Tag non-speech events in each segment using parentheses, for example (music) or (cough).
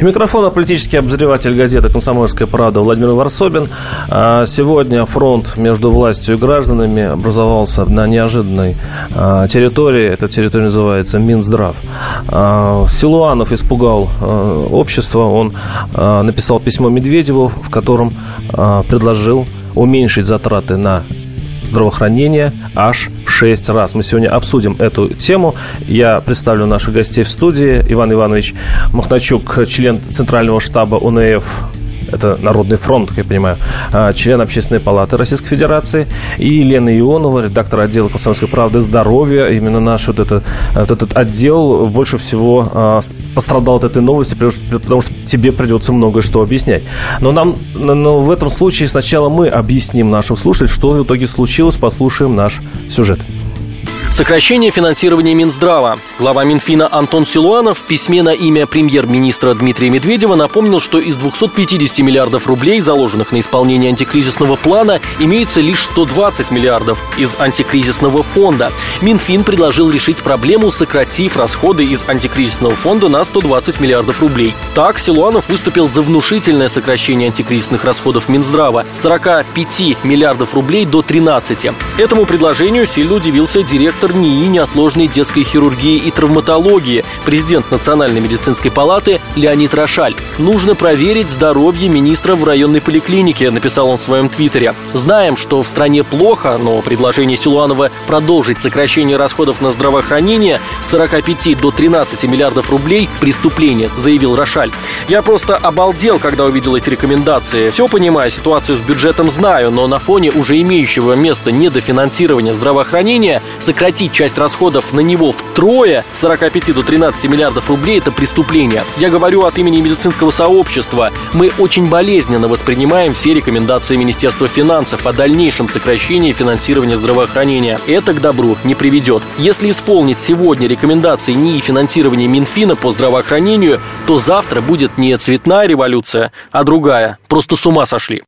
У микрофона политический обозреватель газеты «Комсомольская правда» Владимир Варсобин. А, сегодня фронт между властью и гражданами образовался на неожиданной а, территории. Эта территория называется Минздрав. А, Силуанов испугал общество. Он написал письмо Медведеву, в котором предложил уменьшить затраты на здравоохранения аж в 6 раз. Мы сегодня обсудим эту тему. Я представлю наших гостей в студии. Иван Иванович Махначук, член Центрального штаба УНФ это Народный фронт, как я понимаю, а, член Общественной палаты Российской Федерации, и Елена Ионова, редактор отдела «Комсомольской правды. Здоровья». Именно наш вот, это, вот этот отдел больше всего а, пострадал от этой новости, потому что тебе придется многое что объяснять. Но нам но в этом случае сначала мы объясним нашим слушателям, что в итоге случилось, послушаем наш сюжет. Сокращение финансирования Минздрава. Глава Минфина Антон Силуанов в письме на имя премьер-министра Дмитрия Медведева напомнил, что из 250 миллиардов рублей, заложенных на исполнение антикризисного плана, имеется лишь 120 миллиардов из антикризисного фонда. Минфин предложил решить проблему, сократив расходы из антикризисного фонда на 120 миллиардов рублей. Так, Силуанов выступил за внушительное сокращение антикризисных расходов Минздрава с 45 миллиардов рублей до 13. Этому предложению сильно удивился директор директор НИИ неотложной детской хирургии и травматологии, президент Национальной медицинской палаты Леонид Рошаль. Нужно проверить здоровье министра в районной поликлинике, написал он в своем твиттере. Знаем, что в стране плохо, но предложение Силуанова продолжить сокращение расходов на здравоохранение с 45 до 13 миллиардов рублей – преступление, заявил Рошаль. Я просто обалдел, когда увидел эти рекомендации. Все понимаю, ситуацию с бюджетом знаю, но на фоне уже имеющего место недофинансирования здравоохранения сократить сократить часть расходов на него втрое, с 45 до 13 миллиардов рублей, это преступление. Я говорю от имени медицинского сообщества. Мы очень болезненно воспринимаем все рекомендации Министерства финансов о дальнейшем сокращении финансирования здравоохранения. Это к добру не приведет. Если исполнить сегодня рекомендации НИИ финансирования Минфина по здравоохранению, то завтра будет не цветная революция, а другая. Просто с ума сошли.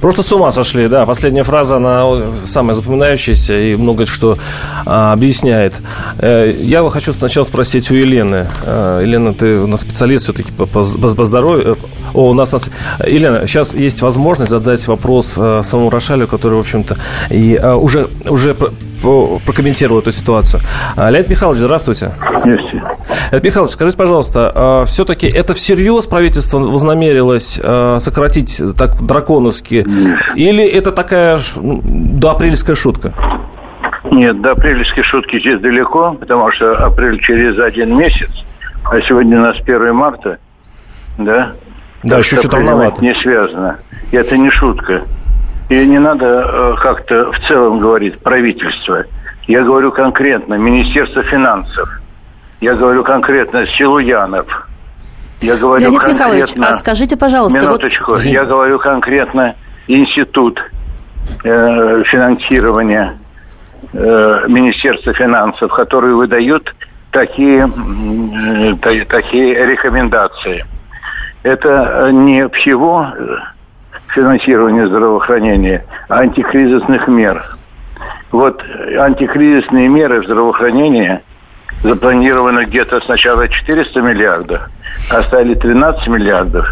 Просто с ума сошли, да. Последняя фраза, она самая запоминающаяся и много что а, объясняет. Э, я хочу сначала спросить у Елены. Э, Елена, ты у нас специалист все-таки по, по, по здоровью. О, у нас, нас... Елена, сейчас есть возможность задать вопрос э, самому Рошалю, который, в общем-то, и а, уже, уже прокомментировал эту ситуацию. А, Леонид Михайлович, здравствуйте. Здравствуйте. Леонид Михайлович, скажите, пожалуйста, а, все-таки это всерьез правительство вознамерилось а, сократить так драконовски? Нет. Или это такая ну, доапрельская шутка? Нет, до апрельской шутки здесь далеко, потому что апрель через один месяц, а сегодня у нас 1 марта, да? Да, еще чуть рановато. Не связано. И это не шутка. И не надо э, как-то в целом говорить правительство. Я говорю конкретно Министерство финансов. Я говорю конкретно Силуянов. Я говорю Леонид конкретно... Михайлович, а скажите, пожалуйста... Минуточку. Вот... Я говорю конкретно Институт э, финансирования э, Министерства финансов, который выдают такие, э, такие рекомендации. Это не всего финансирования здравоохранения, антикризисных мер. Вот антикризисные меры в здравоохранении запланировано где-то сначала 400 миллиардов, а стали 13 миллиардов.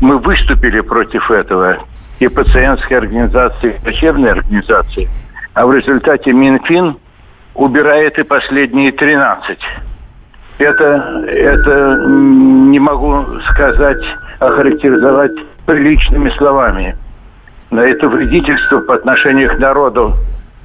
Мы выступили против этого и пациентские организации, и врачебные организации. А в результате Минфин убирает и последние 13. Это, это не могу сказать, охарактеризовать приличными словами. Но это вредительство по отношению к народу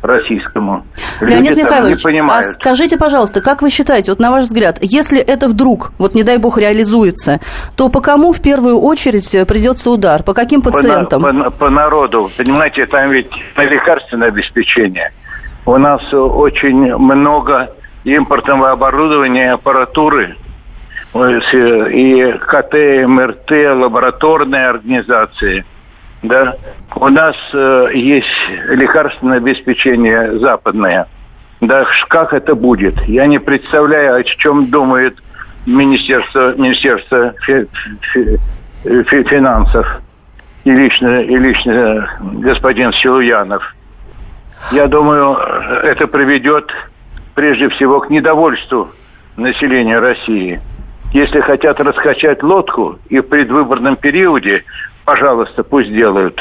российскому. Леонид Люди Михайлович, а скажите, пожалуйста, как вы считаете, вот на ваш взгляд, если это вдруг, вот не дай бог, реализуется, то по кому в первую очередь придется удар? По каким пациентам? По, по, по народу. Понимаете, там ведь на лекарственное обеспечение. У нас очень много импортного оборудования, аппаратуры, и КТ, МРТ, лабораторные организации. Да? У нас э, есть лекарственное обеспечение западное. Да, как это будет? Я не представляю, о чем думает Министерства, Министерства фи, фи, фи, финансов и лично, и лично господин Силуянов. Я думаю, это приведет прежде всего к недовольству населения России. Если хотят раскачать лодку и в предвыборном периоде, пожалуйста, пусть делают.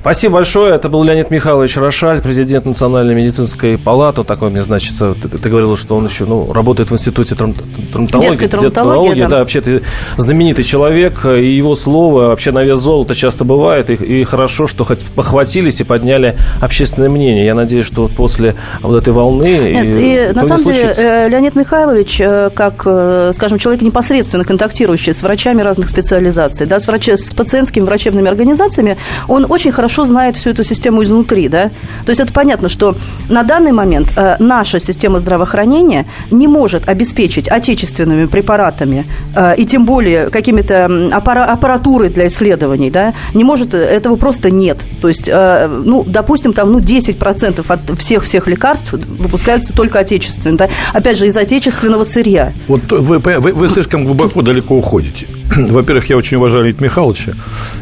Спасибо большое. Это был Леонид Михайлович Рошаль, президент Национальной медицинской палаты. Такой мне значится. Ты, ты говорила, что он еще ну, работает в институте трам- травматологии. травматология, да. да. Вообще, ты знаменитый человек, и его слово вообще на вес золота часто бывает. И, и хорошо, что хоть похватились и подняли общественное мнение. Я надеюсь, что после вот этой волны... Нет, и, и на самом деле э, Леонид Михайлович, э, как, э, скажем, человек непосредственно контактирующий с врачами разных специализаций, да, с, врач... с пациентскими врачебными организациями, он очень очень хорошо знает всю эту систему изнутри, да. То есть это понятно, что на данный момент э, наша система здравоохранения не может обеспечить отечественными препаратами э, и тем более какими-то аппара- аппаратурой для исследований, да, не может, этого просто нет. То есть, э, ну, допустим, там, ну, 10% от всех-всех лекарств выпускаются только отечественными, да, опять же, из отечественного сырья. Вот вы, вы, вы слишком глубоко далеко уходите. (clears throat) Во-первых, я очень уважаю Леонида Михайловича,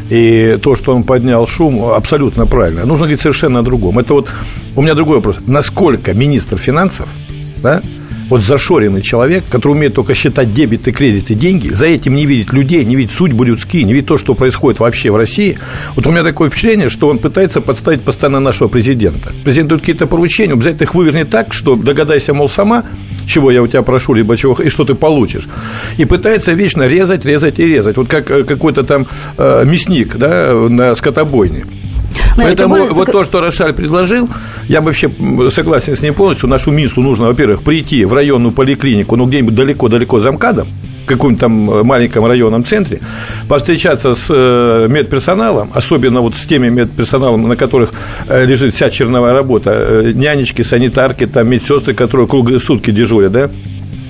и то, что он поднял шум, абсолютно правильно. Нужно говорить совершенно о другом. Это вот у меня другой вопрос. Насколько министр финансов, да, вот зашоренный человек, который умеет только считать дебеты, кредиты, деньги, за этим не видит людей, не видит судьбу людские, не видит то, что происходит вообще в России. Вот у меня такое впечатление, что он пытается подставить постоянно нашего президента. Президент дает какие-то поручения, обязательно их вывернет так, что догадайся, мол, сама, чего я у тебя прошу, либо чего, и что ты получишь. И пытается вечно резать, резать и резать. Вот как э, какой-то там э, мясник да, на скотобойне. Но Поэтому более... вот то, что Рошаль предложил, я вообще согласен с ним полностью. Нашу министру нужно, во-первых, прийти в районную поликлинику, ну, где-нибудь далеко-далеко за МКАДом, каком-то там э, маленьком районном центре, повстречаться с э, медперсоналом, особенно вот с теми медперсоналом, на которых э, лежит вся черновая работа, нянечки, санитарки, там медсестры, которые круглые сутки дежурят, да,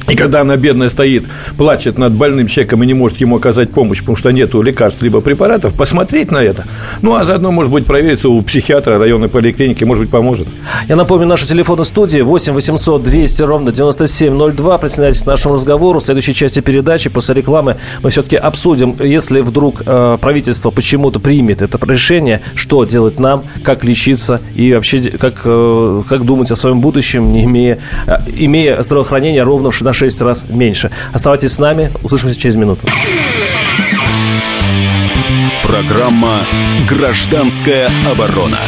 и когда она, бедная, стоит, плачет над больным человеком и не может ему оказать помощь, потому что нет лекарств либо препаратов, посмотреть на это. Ну, а заодно, может быть, провериться у психиатра районной поликлиники, может быть, поможет. Я напомню, наши телефоны студии 8 800 200 ровно 9702. Присоединяйтесь к нашему разговору. В следующей части передачи, после рекламы, мы все-таки обсудим, если вдруг э, правительство почему-то примет это решение, что делать нам, как лечиться и вообще как, э, как думать о своем будущем, не имея, э, имея здравоохранение ровно в 6 раз меньше. Оставайтесь с нами, услышимся через минуту. Программа «Гражданская оборона».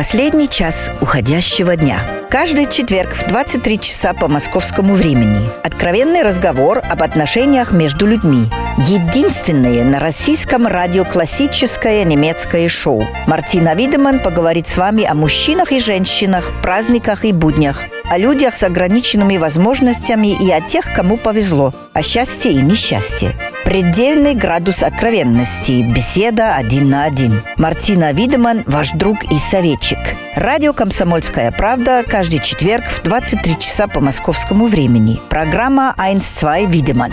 Последний час уходящего дня. Каждый четверг в 23 часа по московскому времени. Откровенный разговор об отношениях между людьми. Единственное на российском радио классическое немецкое шоу. Мартина Видеман поговорит с вами о мужчинах и женщинах, праздниках и буднях, о людях с ограниченными возможностями и о тех, кому повезло, о счастье и несчастье. Предельный градус откровенности. Беседа один на один. Мартина Видеман, ваш друг и советчик. Радио «Комсомольская правда» каждый четверг в 23 часа по московскому времени. Программа «Айнс-2 Видеман».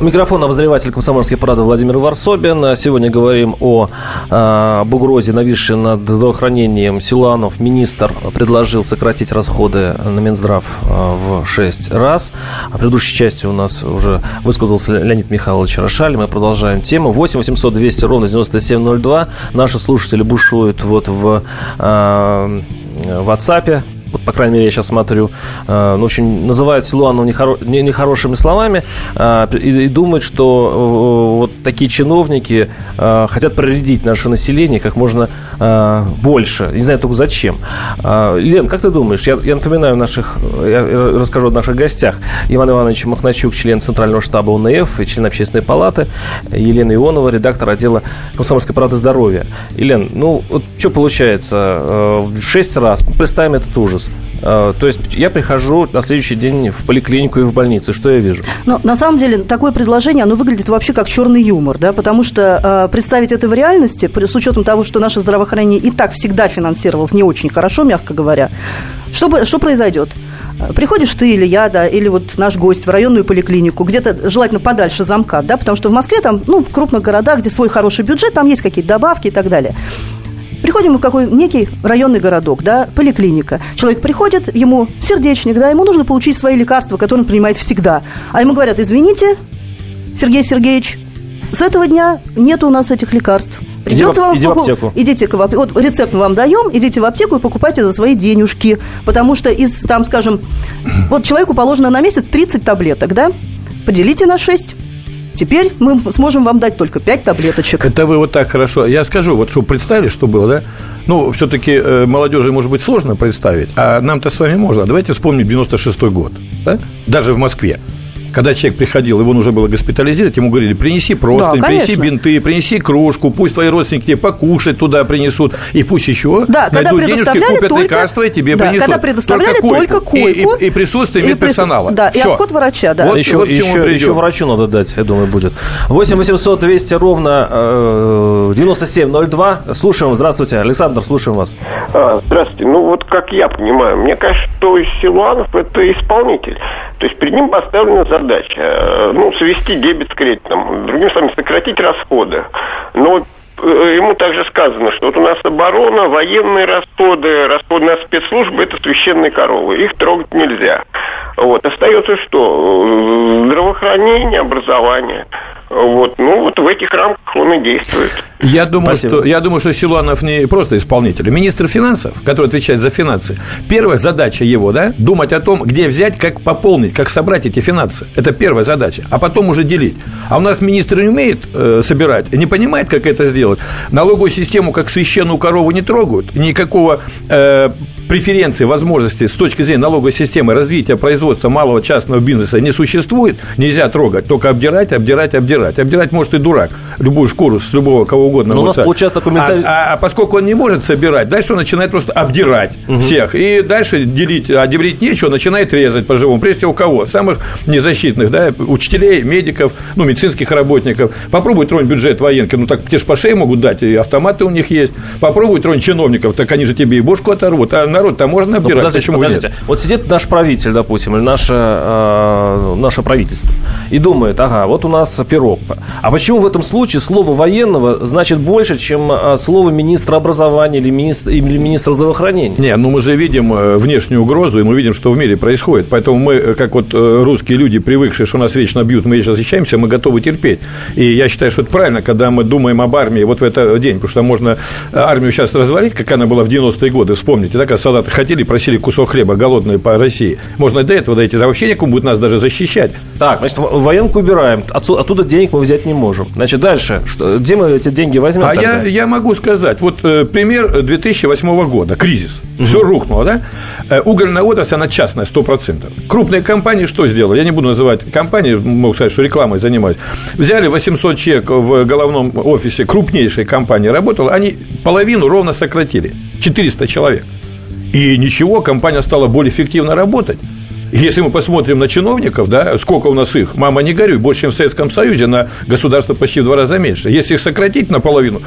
Микрофон обозреватель комсомольской правды Владимир Варсобин. Сегодня говорим о, а, об угрозе, нависшей над здравоохранением Силуанов. Министр предложил сократить расходы на Минздрав а, в 6 раз. А в предыдущей части у нас уже высказался Леонид Михайлович Рошаль. Мы продолжаем тему. 8 800 200 ровно 9702. Наши слушатели бушуют вот в э, WhatsApp вот, по крайней мере, я сейчас смотрю, э, ну, очень называют Силуанова нехоро, не, нехорошими словами э, и, и думают, что э, вот такие чиновники э, хотят проредить наше население как можно э, больше. Не знаю только зачем. Э, Лен, как ты думаешь? Я, я напоминаю наших, я расскажу о наших гостях. Иван Иванович Махначук, член Центрального штаба УНФ и член Общественной палаты. Елена Ионова, редактор отдела «Комсомольской правды здоровья». Елена, ну, вот что получается? Э, в шесть раз, представим этот ужас, Э, то есть я прихожу на следующий день в поликлинику и в больницу. Что я вижу? Но на самом деле такое предложение, оно выглядит вообще как черный юмор, да, потому что э, представить это в реальности, с учетом того, что наше здравоохранение и так всегда финансировалось не очень хорошо, мягко говоря, что, что произойдет? Приходишь ты или я, да, или вот наш гость в районную поликлинику, где-то желательно подальше замка, да, потому что в Москве там, ну, в крупных городах, где свой хороший бюджет, там есть какие-то добавки и так далее. Приходим в какой некий районный городок, да, поликлиника. Человек приходит, ему сердечник, да, ему нужно получить свои лекарства, которые он принимает всегда. А ему говорят, извините, Сергей Сергеевич, с этого дня нет у нас этих лекарств. Придется иди вам иди в аптеку. Идите к Вот рецепт мы вам даем, идите в аптеку и покупайте за свои денежки. Потому что из, там, скажем, вот человеку положено на месяц 30 таблеток, да? Поделите на 6. Теперь мы сможем вам дать только 5 таблеточек. Это вы вот так хорошо. Я скажу, вот что представили, что было, да? Ну, все-таки э, молодежи, может быть, сложно представить, а нам-то с вами можно. Давайте вспомним 96-й год, да? Даже в Москве когда человек приходил, его нужно было госпитализировать, ему говорили, принеси простынь, да, принеси бинты, принеси кружку, пусть твои родственники тебе покушать туда принесут, и пусть еще да, найдут денежки, купят только, лекарства и тебе да, принесут. Когда предоставляли только, койку, только койку. И, и, и присутствие и медперсонала. Да, Все. и обход врача, да. Вот, еще, вот еще, еще врачу надо дать, я думаю, будет. 8 800 200 ровно э, 9702. Слушаем, здравствуйте, Александр, слушаем вас. А, здравствуйте. Ну, вот как я понимаю, мне кажется, что Силуанов – это исполнитель. То есть перед ним поставлена задача, э, ну, свести дебет с кредитом, другими словами, сократить расходы. Но э, ему также сказано, что вот у нас оборона, военные расходы, расходы на спецслужбы – это священные коровы, их трогать нельзя. Вот. Остается что? Э, здравоохранение, образование – вот, ну вот в этих рамках он и действует. Я думаю, что, я думаю, что Силуанов не просто исполнитель. А министр финансов, который отвечает за финансы, первая задача его, да, думать о том, где взять, как пополнить, как собрать эти финансы. Это первая задача. А потом уже делить. А у нас министр не умеет э, собирать, не понимает, как это сделать. Налоговую систему, как священную корову, не трогают. Никакого э, преференции, возможности с точки зрения налоговой системы развития производства малого частного бизнеса не существует. Нельзя трогать, только обдирать, обдирать, обдирать обдирать. Может и дурак. Любую шкуру с любого кого угодно. Но у нас получается такой менталь... а, а, а поскольку он не может собирать, дальше он начинает просто обдирать угу. всех. И дальше делить, а делить нечего, начинает резать по-живому. Прежде всего, у кого? Самых незащитных, да, учителей, медиков, ну, медицинских работников. Попробуй тронь бюджет военки, ну, так те ж по шее могут дать, и автоматы у них есть. Попробуй тронь чиновников, так они же тебе и бошку оторвут. А народ-то можно обдирать, ну, подождите, почему подождите. нет? Вот сидит наш правитель, допустим, или наше, э, наше правительство, и думает, ага, вот у нас срок. А почему в этом случае слово военного значит больше, чем а, слово министра образования или министра, или министра здравоохранения? Не, ну мы же видим э, внешнюю угрозу, и мы видим, что в мире происходит. Поэтому мы, э, как вот э, русские люди, привыкшие, что нас вечно бьют, мы вечно защищаемся, мы готовы терпеть. И я считаю, что это правильно, когда мы думаем об армии вот в этот день, потому что можно армию сейчас развалить, как она была в 90-е годы, вспомните, да, когда солдаты хотели, просили кусок хлеба, голодные по России. Можно до этого дойти, а вообще некому будет нас даже защищать. Так, значит, военку убираем, оттуда денег мы взять не можем. Значит, дальше, что, где мы эти деньги возьмем? А я, я могу сказать, вот э, пример 2008 года, кризис. Угу. Все рухнуло, да? Э, угольная отрасль, она частная, 100%. Крупные компании что сделали? Я не буду называть компании, могу сказать, что рекламой занимаюсь. Взяли 800 человек в головном офисе крупнейшей компании работало, они половину ровно сократили. 400 человек. И ничего, компания стала более эффективно работать. Если мы посмотрим на чиновников, да, сколько у нас их, мама, не горюй, больше, чем в Советском Союзе, на государство почти в два раза меньше. Если их сократить наполовину,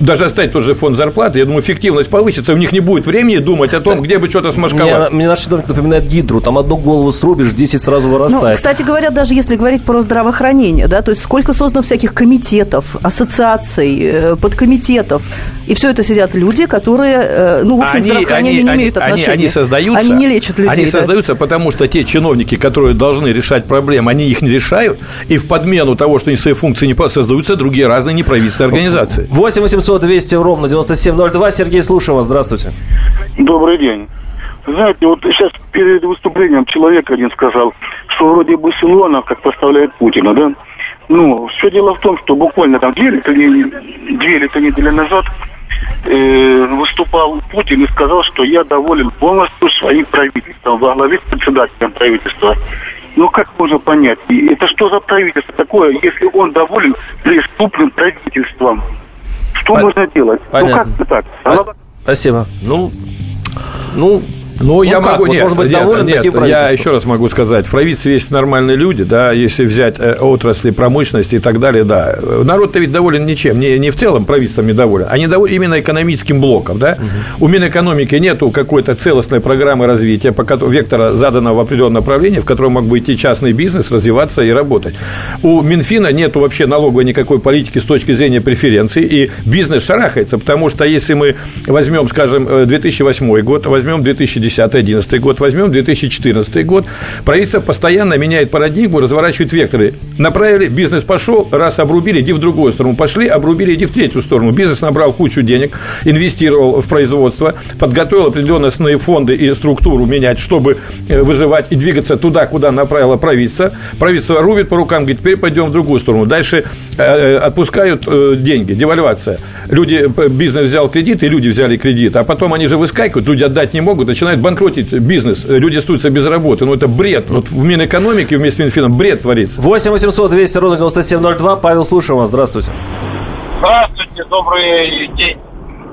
даже оставить тот же фонд зарплаты, я думаю, эффективность повысится, у них не будет времени думать о том, где бы что-то смашковать. Мне, мне наш чиновник напоминает гидру, там одну голову срубишь, 10 сразу вырастает. Ну, кстати говоря, даже если говорить про здравоохранение, да, то есть сколько создано всяких комитетов, ассоциаций, э, подкомитетов, и все это сидят люди, которые, э, ну, в общем, они, здравоохранение они, не имеют они, отношения. Они, они создаются. Они не лечат людей. Они да? создаются, потому что те чиновники, которые должны решать проблемы, они их не решают, и в подмену того, что они свои функции не создаются другие разные неправительственные организации. 8 800 200 ровно 9702. Сергей, слушаю вас. Здравствуйте. Добрый день. Знаете, вот сейчас перед выступлением человек один сказал, что вроде бы Силуанов как поставляет Путина, да? Ну, все дело в том, что буквально там две или три, две или три недели назад э, выступал Путин и сказал, что я доволен полностью своим правительством, во главе с председателем правительства. Ну, как можно понять, это что за правительство такое, если он доволен преступным правительством? Что Пон... можно делать? Понятно. Ну, как это так? Она... Спасибо. Ну, ну, Ну, ну я как? могу, вот, нет, может быть, нет, доволен нет, таким я еще раз могу сказать, в правительстве есть нормальные люди, да, если взять э, отрасли промышленности и так далее, да. Народ-то ведь доволен ничем, не, не в целом правительством недоволен, а недоволен именно экономическим блоком, да. Угу. У Минэкономики нету какой-то целостной программы развития, по которой, вектора заданного в определенном направлении, в котором мог бы идти частный бизнес, развиваться и работать. У Минфина нету вообще налоговой никакой политики с точки зрения преференций, и бизнес шарахается, потому что если мы возьмем, скажем, 2008 э, год, возьмем 2010-2011 год, возьмем 2014 год, правительство постоянно меняет парадигму, разворачивает векторы. Направили, бизнес пошел, раз обрубили, иди в другую сторону. Пошли, обрубили, иди в третью сторону. Бизнес набрал кучу денег, инвестировал в производство, подготовил определенные основные фонды и структуру менять, чтобы э, выживать и двигаться туда, куда направило правительство. Правительство рубит по рукам, говорит, теперь пойдем в другую сторону. Дальше э, отпускают деньги, девальвация. Люди, бизнес взял кредит, и люди взяли кредит, а потом они же выскакивают, люди отдать не могут, начинают банкротить бизнес, люди остаются без работы. Ну, это бред. Вот в Минэкономике вместе с Минфином бред творится. 8 800 200 ровно 9702. Павел, слушаем вас. Здравствуйте. Здравствуйте, добрый день.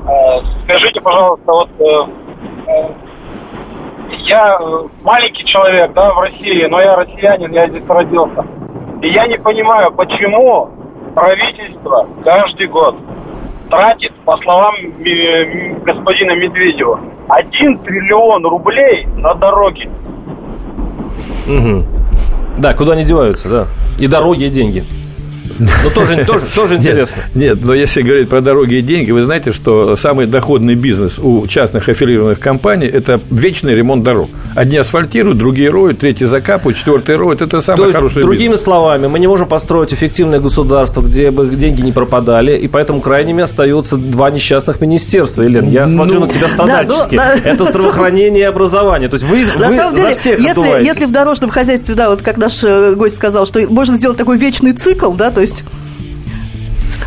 Э, скажите, пожалуйста, вот э, я маленький человек, да, в России, но я россиянин, я здесь родился. И я не понимаю, почему правительство каждый год тратит, по словам господина Медведева, 1 триллион рублей на дороги. Угу. Да, куда они деваются, да. И дороги, и деньги. Ну, тоже, тоже, тоже (laughs) интересно. Нет, нет, но если говорить про дороги и деньги, вы знаете, что самый доходный бизнес у частных аффилированных компаний – это вечный ремонт дорог. Одни асфальтируют, другие роют, третьи закапывают, четвертый роют. Это самый То есть, хороший другими бизнес. словами, мы не можем построить эффективное государство, где бы деньги не пропадали, и поэтому крайними остаются два несчастных министерства. Елена, я смотрю ну, на тебя страдальчески. (laughs) Да, ну, это здравоохранение и образование. То есть вы, на вы самом деле, за всех если, если в дорожном хозяйстве, да, вот как наш э, гость сказал, что можно сделать такой вечный цикл, да, то есть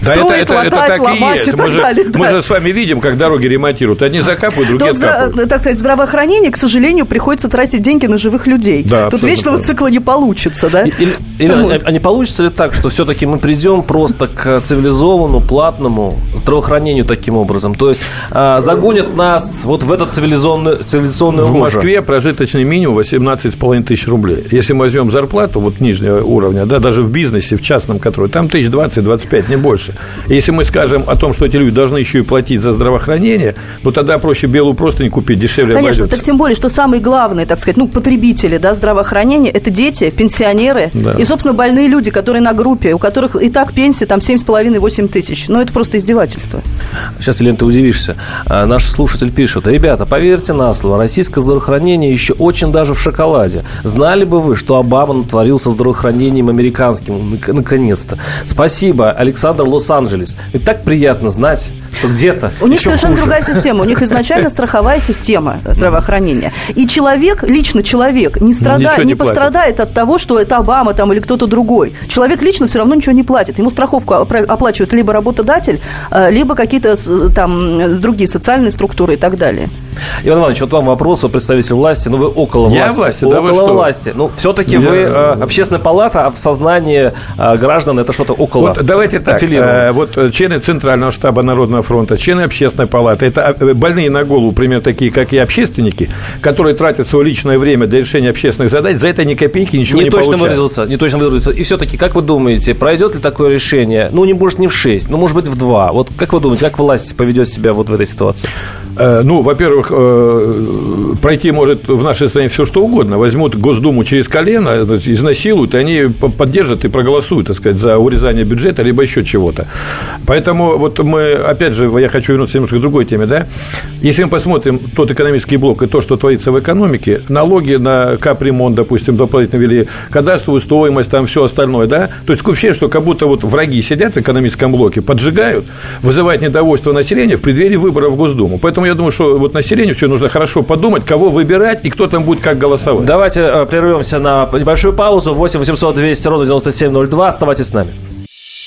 да, строить, это, это, латать, это так ломать и, есть. и так мы далее. Же, да. Мы же с вами видим, как дороги ремонтируют. Одни закапывают, другие Тут, откапывают. Так сказать, в здравоохранении, к сожалению, приходится тратить деньги на живых людей. Да, Тут вечного правда. цикла не получится, да? Или, или вот. а не получится ли так, что все-таки мы придем просто к цивилизованному, платному здравоохранению таким образом? То есть а, загонят нас вот в этот цивилизованный, цивилизационный В Москве прожиточный минимум 18,5 тысяч рублей. Если мы возьмем зарплату вот нижнего уровня, да, даже в бизнесе, в частном, который, там тысяч 20-25, не больше. Если мы скажем о том, что эти люди должны еще и платить за здравоохранение, ну тогда проще белую просто не купить, дешевле Конечно, обойдется. так тем более, что самые главные, так сказать, ну, потребители да, здравоохранения – это дети, пенсионеры да. и, собственно, больные люди, которые на группе, у которых и так пенсия там 7,5-8 тысяч. Ну, это просто издевательство. Сейчас, Елена, ты удивишься. А, наш слушатель пишет. Ребята, поверьте на слово, российское здравоохранение еще очень даже в шоколаде. Знали бы вы, что Обама натворил со здравоохранением американским? Наконец-то. Спасибо, Александр Лос Лос-Анджелес. И так приятно знать, что где-то У них совершенно хуже. другая система. У них изначально страховая система здравоохранения. И человек, лично человек, не, страда... не, не пострадает от того, что это Обама там, или кто-то другой. Человек лично все равно ничего не платит. Ему страховку оплачивает либо работодатель, э, либо какие-то другие другие социальные структуры и так далее. Иван Иванович, вот вам вопрос, вы представитель власти, ну вы около власти. Я власти, да что? власти. Ну, все-таки вы э, общественная палата, а в сознании э, граждан это что-то около Вот давайте так, э, вот э, члены Центрального штаба Народного фронта, члены общественной палаты, это э, больные на голову, примерно такие, как и общественники, которые тратят свое личное время для решения общественных задач, за это ни копейки ничего не, не точно получают. выразился, не точно выразился. И все-таки, как вы думаете, пройдет ли такое решение? Ну, не может не в 6, ну, может быть, в 2. Вот как вы думаете, как власть поведет себя вот в этой ситуации? Э, ну, во-первых, пройти может в нашей стране все что угодно. Возьмут Госдуму через колено, изнасилуют, и они поддержат и проголосуют, так сказать, за урезание бюджета, либо еще чего-то. Поэтому вот мы, опять же, я хочу вернуться немножко к другой теме, да. Если мы посмотрим тот экономический блок и то, что творится в экономике, налоги на капремонт, допустим, дополнительно ввели, кадастровую стоимость, там все остальное, да, то есть вообще, что как будто вот враги сидят в экономическом блоке, поджигают, вызывают недовольство населения в преддверии выборов в Госдуму. Поэтому я думаю, что вот населению все нужно хорошо подумать, кого выбирать и кто там будет как голосовать. Давайте э, прервемся на небольшую паузу. 8 800 200 ровно 9702. Оставайтесь с нами.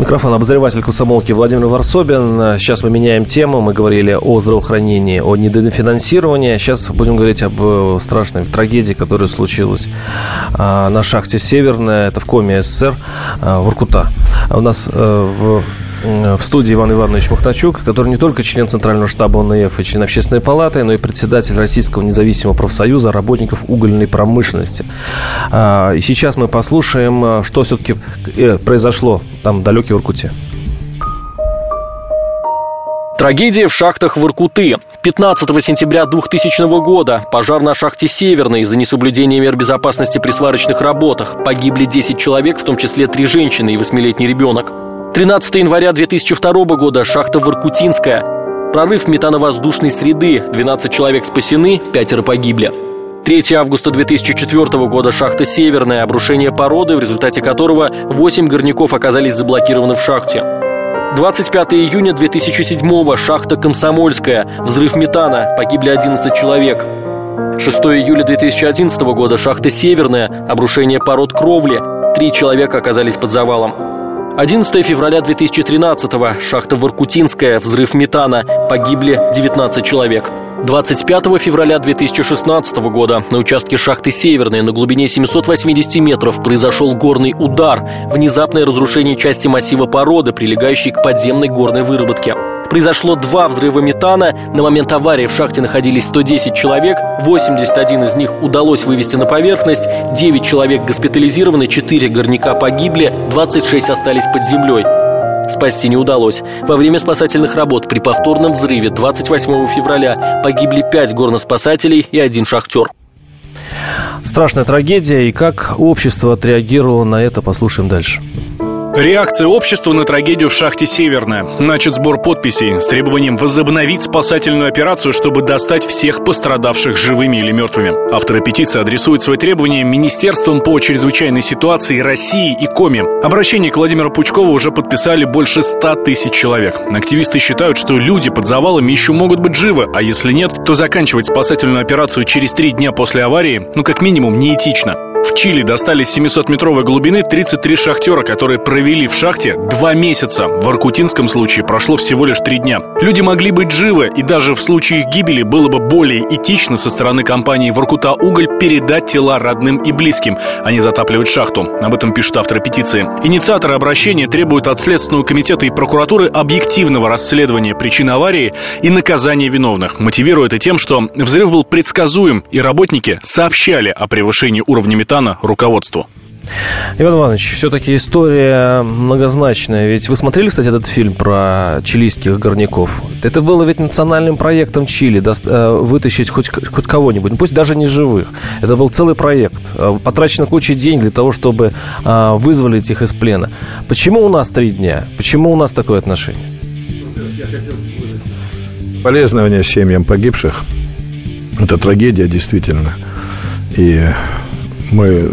Микрофон обозреватель комсомолки Владимир Варсобин. Сейчас мы меняем тему. Мы говорили о здравоохранении, о недофинансировании. Сейчас будем говорить об э, страшной трагедии, которая случилась а, на шахте «Северная». Это в Коме СССР, а, Воркута. У нас э, в в студии Иван Иванович Махначук, который не только член Центрального штаба ОНФ и член Общественной палаты, но и председатель Российского независимого профсоюза работников угольной промышленности. А, и сейчас мы послушаем, что все-таки произошло там в далекой Иркуте. Трагедия в шахтах в Иркуты. 15 сентября 2000 года пожар на шахте «Северной» из-за несоблюдения мер безопасности при сварочных работах. Погибли 10 человек, в том числе 3 женщины и 8-летний ребенок. 13 января 2002 года шахта Воркутинская. Прорыв метановоздушной среды. 12 человек спасены, пятеро погибли. 3 августа 2004 года шахта «Северная», обрушение породы, в результате которого 8 горняков оказались заблокированы в шахте. 25 июня 2007 шахта «Комсомольская», взрыв метана, погибли 11 человек. 6 июля 2011 года шахта «Северная», обрушение пород кровли, три человека оказались под завалом. 11 февраля 2013 шахта Воркутинская, взрыв метана, погибли 19 человек. 25 февраля 2016 года на участке шахты «Северная» на глубине 780 метров произошел горный удар, внезапное разрушение части массива породы, прилегающей к подземной горной выработке. Произошло два взрыва метана. На момент аварии в шахте находились 110 человек. 81 из них удалось вывести на поверхность. 9 человек госпитализированы, 4 горняка погибли, 26 остались под землей. Спасти не удалось. Во время спасательных работ при повторном взрыве 28 февраля погибли 5 горноспасателей и один шахтер. Страшная трагедия. И как общество отреагировало на это, послушаем дальше. Реакция общества на трагедию в шахте «Северная». Начат сбор подписей с требованием возобновить спасательную операцию, чтобы достать всех пострадавших живыми или мертвыми. Авторы петиции адресуют свои требования Министерствам по чрезвычайной ситуации России и Коми. Обращение к Владимиру Пучкову уже подписали больше 100 тысяч человек. Активисты считают, что люди под завалами еще могут быть живы, а если нет, то заканчивать спасательную операцию через три дня после аварии, ну как минимум, неэтично. В Чили достали с 700-метровой глубины 33 шахтера, которые провели в шахте два месяца. В Аркутинском случае прошло всего лишь три дня. Люди могли быть живы, и даже в случае их гибели было бы более этично со стороны компании «Воркута Уголь» передать тела родным и близким, а не затапливать шахту. Об этом пишут авторы петиции. Инициаторы обращения требуют от Следственного комитета и прокуратуры объективного расследования причин аварии и наказания виновных. Мотивируя это тем, что взрыв был предсказуем, и работники сообщали о превышении уровня металла Казахстана руководству. Иван Иванович, все-таки история многозначная. Ведь вы смотрели, кстати, этот фильм про чилийских горняков? Это было ведь национальным проектом Чили, э, вытащить хоть, хоть кого-нибудь, ну, пусть даже не живых. Это был целый проект. Э, потрачено куча денег для того, чтобы э, вызволить их из плена. Почему у нас три дня? Почему у нас такое отношение? Полезнование семьям погибших. Это трагедия, действительно. И мы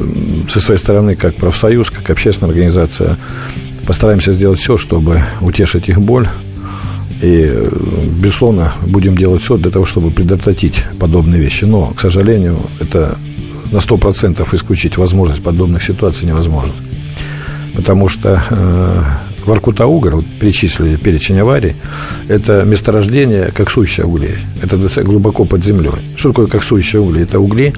со своей стороны, как профсоюз, как общественная организация, постараемся сделать все, чтобы утешить их боль. И, безусловно, будем делать все для того, чтобы предотвратить подобные вещи. Но, к сожалению, это на 100% исключить возможность подобных ситуаций невозможно. Потому что э, Воркута-Угор, вот перечислили перечень аварий, это месторождение коксующих углей. Это глубоко под землей. Что такое коксующие угли? Это угли,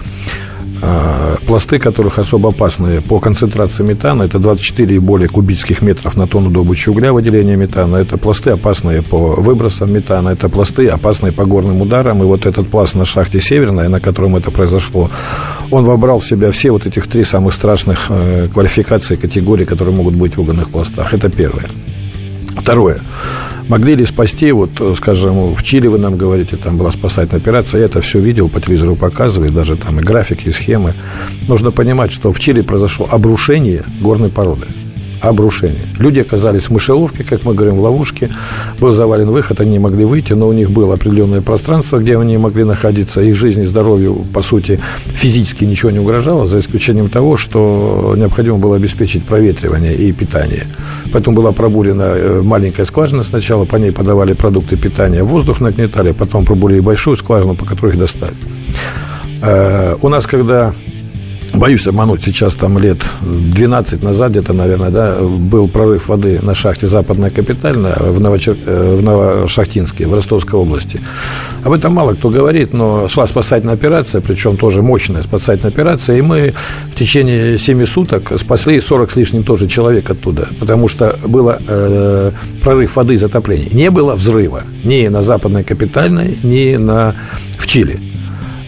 пласты, которых особо опасные по концентрации метана, это 24 и более кубических метров на тонну добычи угля выделения метана. Это пласты опасные по выбросам метана, это пласты опасные по горным ударам. И вот этот пласт на шахте Северная, на котором это произошло, он вобрал в себя все вот этих три самых страшных э, квалификации, категорий, которые могут быть в угольных пластах. Это первое. Второе. Могли ли спасти, вот, скажем, в Чили вы нам говорите, там была спасательная операция, я это все видел, по телевизору показывали, даже там и графики, и схемы. Нужно понимать, что в Чили произошло обрушение горной породы обрушение. Люди оказались в мышеловке, как мы говорим, в ловушке. Был завален выход, они не могли выйти, но у них было определенное пространство, где они могли находиться. Их жизни и здоровью, по сути, физически ничего не угрожало, за исключением того, что необходимо было обеспечить проветривание и питание. Поэтому была пробурена э, маленькая скважина сначала, по ней подавали продукты питания, воздух нагнетали, потом пробурили большую скважину, по которой их достали. Э, у нас, когда боюсь обмануть, сейчас там лет 12 назад где-то, наверное, да, был прорыв воды на шахте Западная Капитальная в, Новочер... Э, в Новошахтинске, в Ростовской области. Об этом мало кто говорит, но шла спасательная операция, причем тоже мощная спасательная операция, и мы в течение 7 суток спасли 40 с лишним тоже человек оттуда, потому что был э, прорыв воды и затопление. Не было взрыва ни на Западной Капитальной, ни на... в Чили.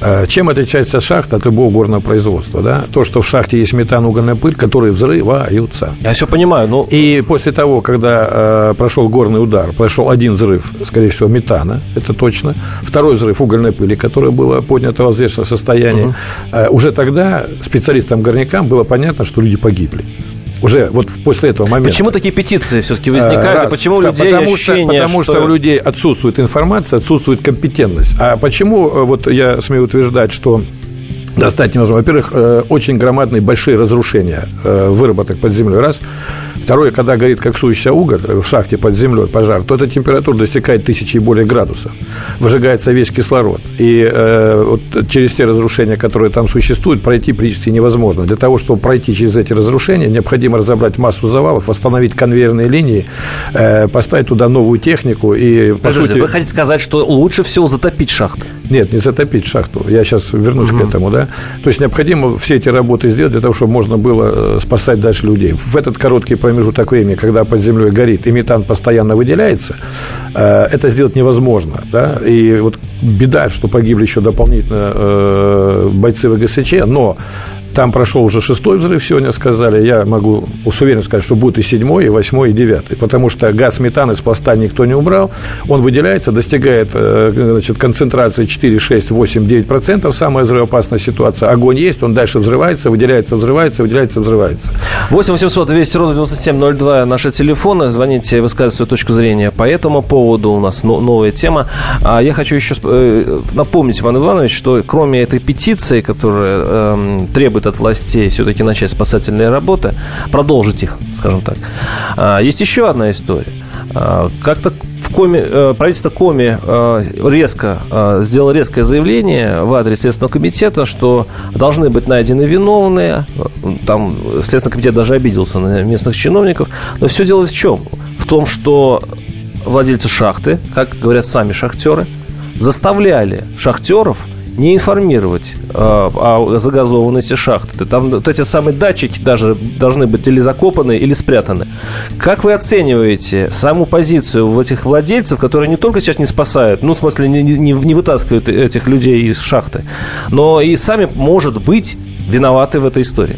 Э, чем отличается шахта от любого горного производства? Да? То, что в шахте есть метан, угольная пыль, которые взрываются. Я все понимаю. Но... И после того, когда э, прошел горный удар, прошел один взрыв, скорее всего, метана, это точно, второй взрыв угольной пыли, которая была поднята в взвешенном состоянии, угу. э, уже тогда специалистам-горнякам было понятно, что люди погибли уже вот после этого момента. Почему такие петиции все-таки возникают? Раз, и почему у людей потому ощущение, что, Потому что... что у людей отсутствует информация, отсутствует компетентность. А почему, э, вот я смею утверждать, что достать невозможно. Во-первых, э, очень громадные большие разрушения э, выработок под землей. Раз. Второе, когда горит как сующийся уголь в шахте под землей пожар, то эта температура достигает тысячи и более градусов. Выжигается весь кислород. И э, вот через те разрушения, которые там существуют, пройти практически невозможно. Для того, чтобы пройти через эти разрушения, необходимо разобрать массу завалов, восстановить конвейерные линии, э, поставить туда новую технику. И, по Подождите, сути... вы хотите сказать, что лучше всего затопить шахту? Нет, не затопить шахту. Я сейчас вернусь угу. к этому. Да? То есть необходимо все эти работы сделать для того, чтобы можно было э, спасать дальше людей. В этот короткий промежуток времени, когда под землей горит и метан постоянно выделяется, э, это сделать невозможно. Да? И вот беда, что погибли еще дополнительно э, бойцы ВГСЧ, но там прошел уже шестой взрыв, сегодня сказали. Я могу с уверенностью сказать, что будет и седьмой, и восьмой, и девятый. Потому что газ метан из пласта никто не убрал. Он выделяется, достигает э, значит, концентрации 4, 6, 8, 9 процентов. Самая взрывоопасная ситуация. Огонь есть, он дальше взрывается, выделяется, взрывается, выделяется, взрывается. 8 800 200 ровно 9702 наши телефоны. Звоните, высказывайте свою точку зрения по этому поводу. У нас новая тема. А я хочу еще э, напомнить, Иван Иванович, что кроме этой петиции, которая э, требует требует от властей все-таки начать спасательные работы, продолжить их, скажем так. А, есть еще одна история. А, как-то в Коме, э, правительство Коми э, резко э, сделало резкое заявление в адрес Следственного комитета, что должны быть найдены виновные. Там Следственный комитет даже обиделся на местных чиновников. Но все дело в чем? В том, что владельцы шахты, как говорят сами шахтеры, заставляли шахтеров не информировать э, о загазованности шахты. Там вот эти самые датчики даже должны быть или закопаны, или спрятаны. Как вы оцениваете саму позицию в этих владельцев, которые не только сейчас не спасают, ну, в смысле, не, не, не вытаскивают этих людей из шахты, но и сами, может быть, виноваты в этой истории?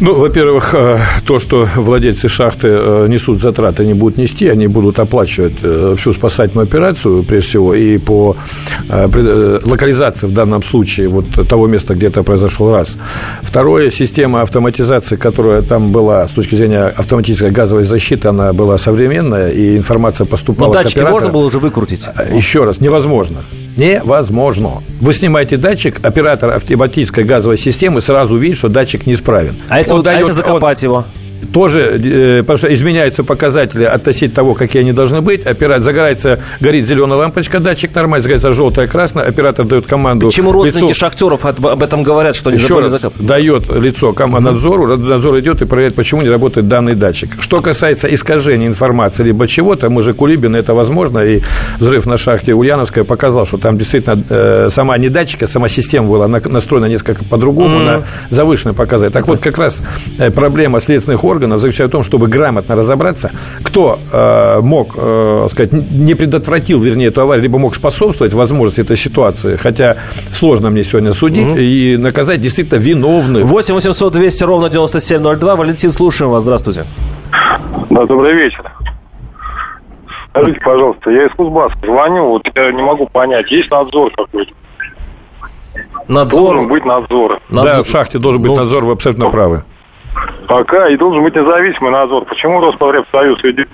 Ну, во-первых, э, то, что владельцы шахты э, несут затраты, они будут нести, они будут оплачивать э, всю спасательную операцию, прежде всего, и по локализации в данном случае вот того места, где это произошел раз. Второе, система автоматизации, которая там была с точки зрения автоматической газовой защиты, она была современная, и информация поступала Но датчики можно было уже выкрутить? Еще раз, невозможно невозможно. Вы снимаете датчик, оператор автоматической газовой системы сразу видит, что датчик неисправен. А если, он, а дает, если закопать он, его? Тоже, э, потому что изменяются показатели относительно того, какие они должны быть. Оператор загорается, горит зеленая лампочка, датчик нормально, загорается желтая, красная, оператор дает команду. Почему родственники лицу, шахтеров об этом говорят, что они еще раз закапывать? дает лицо надзору, надзор идет и проверяет, почему не работает данный датчик. Что касается искажения информации либо чего-то, мы же Кулибин, это возможно, и взрыв на шахте Ульяновская показал, что там действительно э, сама не датчик, а сама система была настроена несколько по-другому, mm-hmm. на завышенный показатель. Так вот, как раз э, проблема следственных органов заключается в том, чтобы грамотно разобраться, кто э, мог, э, сказать, не предотвратил, вернее, эту аварию, либо мог способствовать возможности этой ситуации, хотя сложно мне сегодня судить, угу. и наказать действительно виновных. 8 800 200 ровно 9702. Валентин, слушаем вас. Здравствуйте. Да, добрый вечер. Скажите, пожалуйста, я из Кузбасса звоню, вот я не могу понять, есть надзор какой-то? Надзор? Должен быть надзор. надзор. Да, в шахте должен быть ну, надзор, вы абсолютно правы. Пока и должен быть независимый надзор. Почему Роспотребсоюз ведет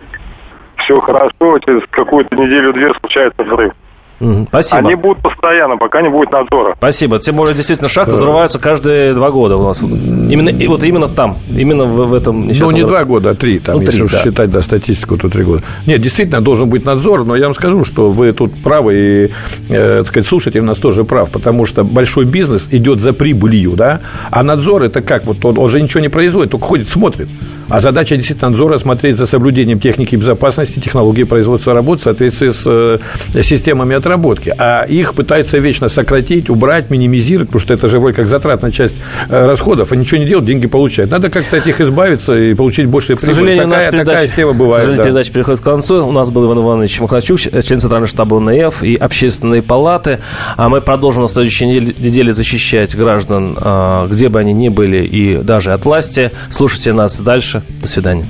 все хорошо, через какую-то неделю-две случается взрыв? Спасибо. Они будут постоянно, пока не будет надзора. Спасибо. Тем более, действительно, шахты взрываются каждые два года у нас. Именно, и вот именно там, именно в, в этом Ну, не два года, а три. Там, ну, если три, да. считать да, статистику, то три года. Нет, действительно, должен быть надзор, но я вам скажу, что вы тут правы, и, э, так сказать, слушатель у нас тоже прав, потому что большой бизнес идет за прибылью, да, а надзор это как? Вот он, он же ничего не производит, только ходит, смотрит. А задача действительно надзора смотреть за соблюдением техники безопасности, технологии производства работ в соответствии с э, системами отработки. А их пытаются вечно сократить, убрать, минимизировать, потому что это же вроде как затратная часть э, расходов, а ничего не делать, деньги получать. Надо как-то от них избавиться и получить больше прибыли. К сожалению, такая, наша передача, такая тема бывает. К сожалению, да. передача переходит к концу. У нас был Иван Иванович Махначук, член Центрального штаба ОНФ и Общественной палаты. А мы продолжим на следующей неделе защищать граждан, э, где бы они ни были, и даже от власти. Слушайте нас дальше дальше. До свидания.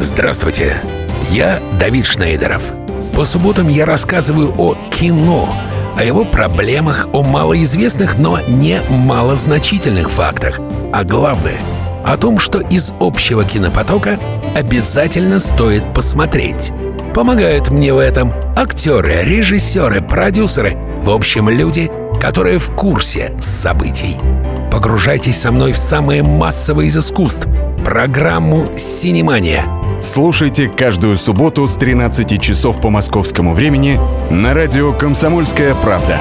Здравствуйте, я Давид Шнейдеров. По субботам я рассказываю о кино, о его проблемах, о малоизвестных, но не малозначительных фактах. А главное – о том, что из общего кинопотока обязательно стоит посмотреть. Помогают мне в этом актеры, режиссеры, продюсеры, в общем, люди, которые в курсе событий. Погружайтесь со мной в самое массовое из искусств – программу «Синемания». Слушайте каждую субботу с 13 часов по московскому времени на радио «Комсомольская правда».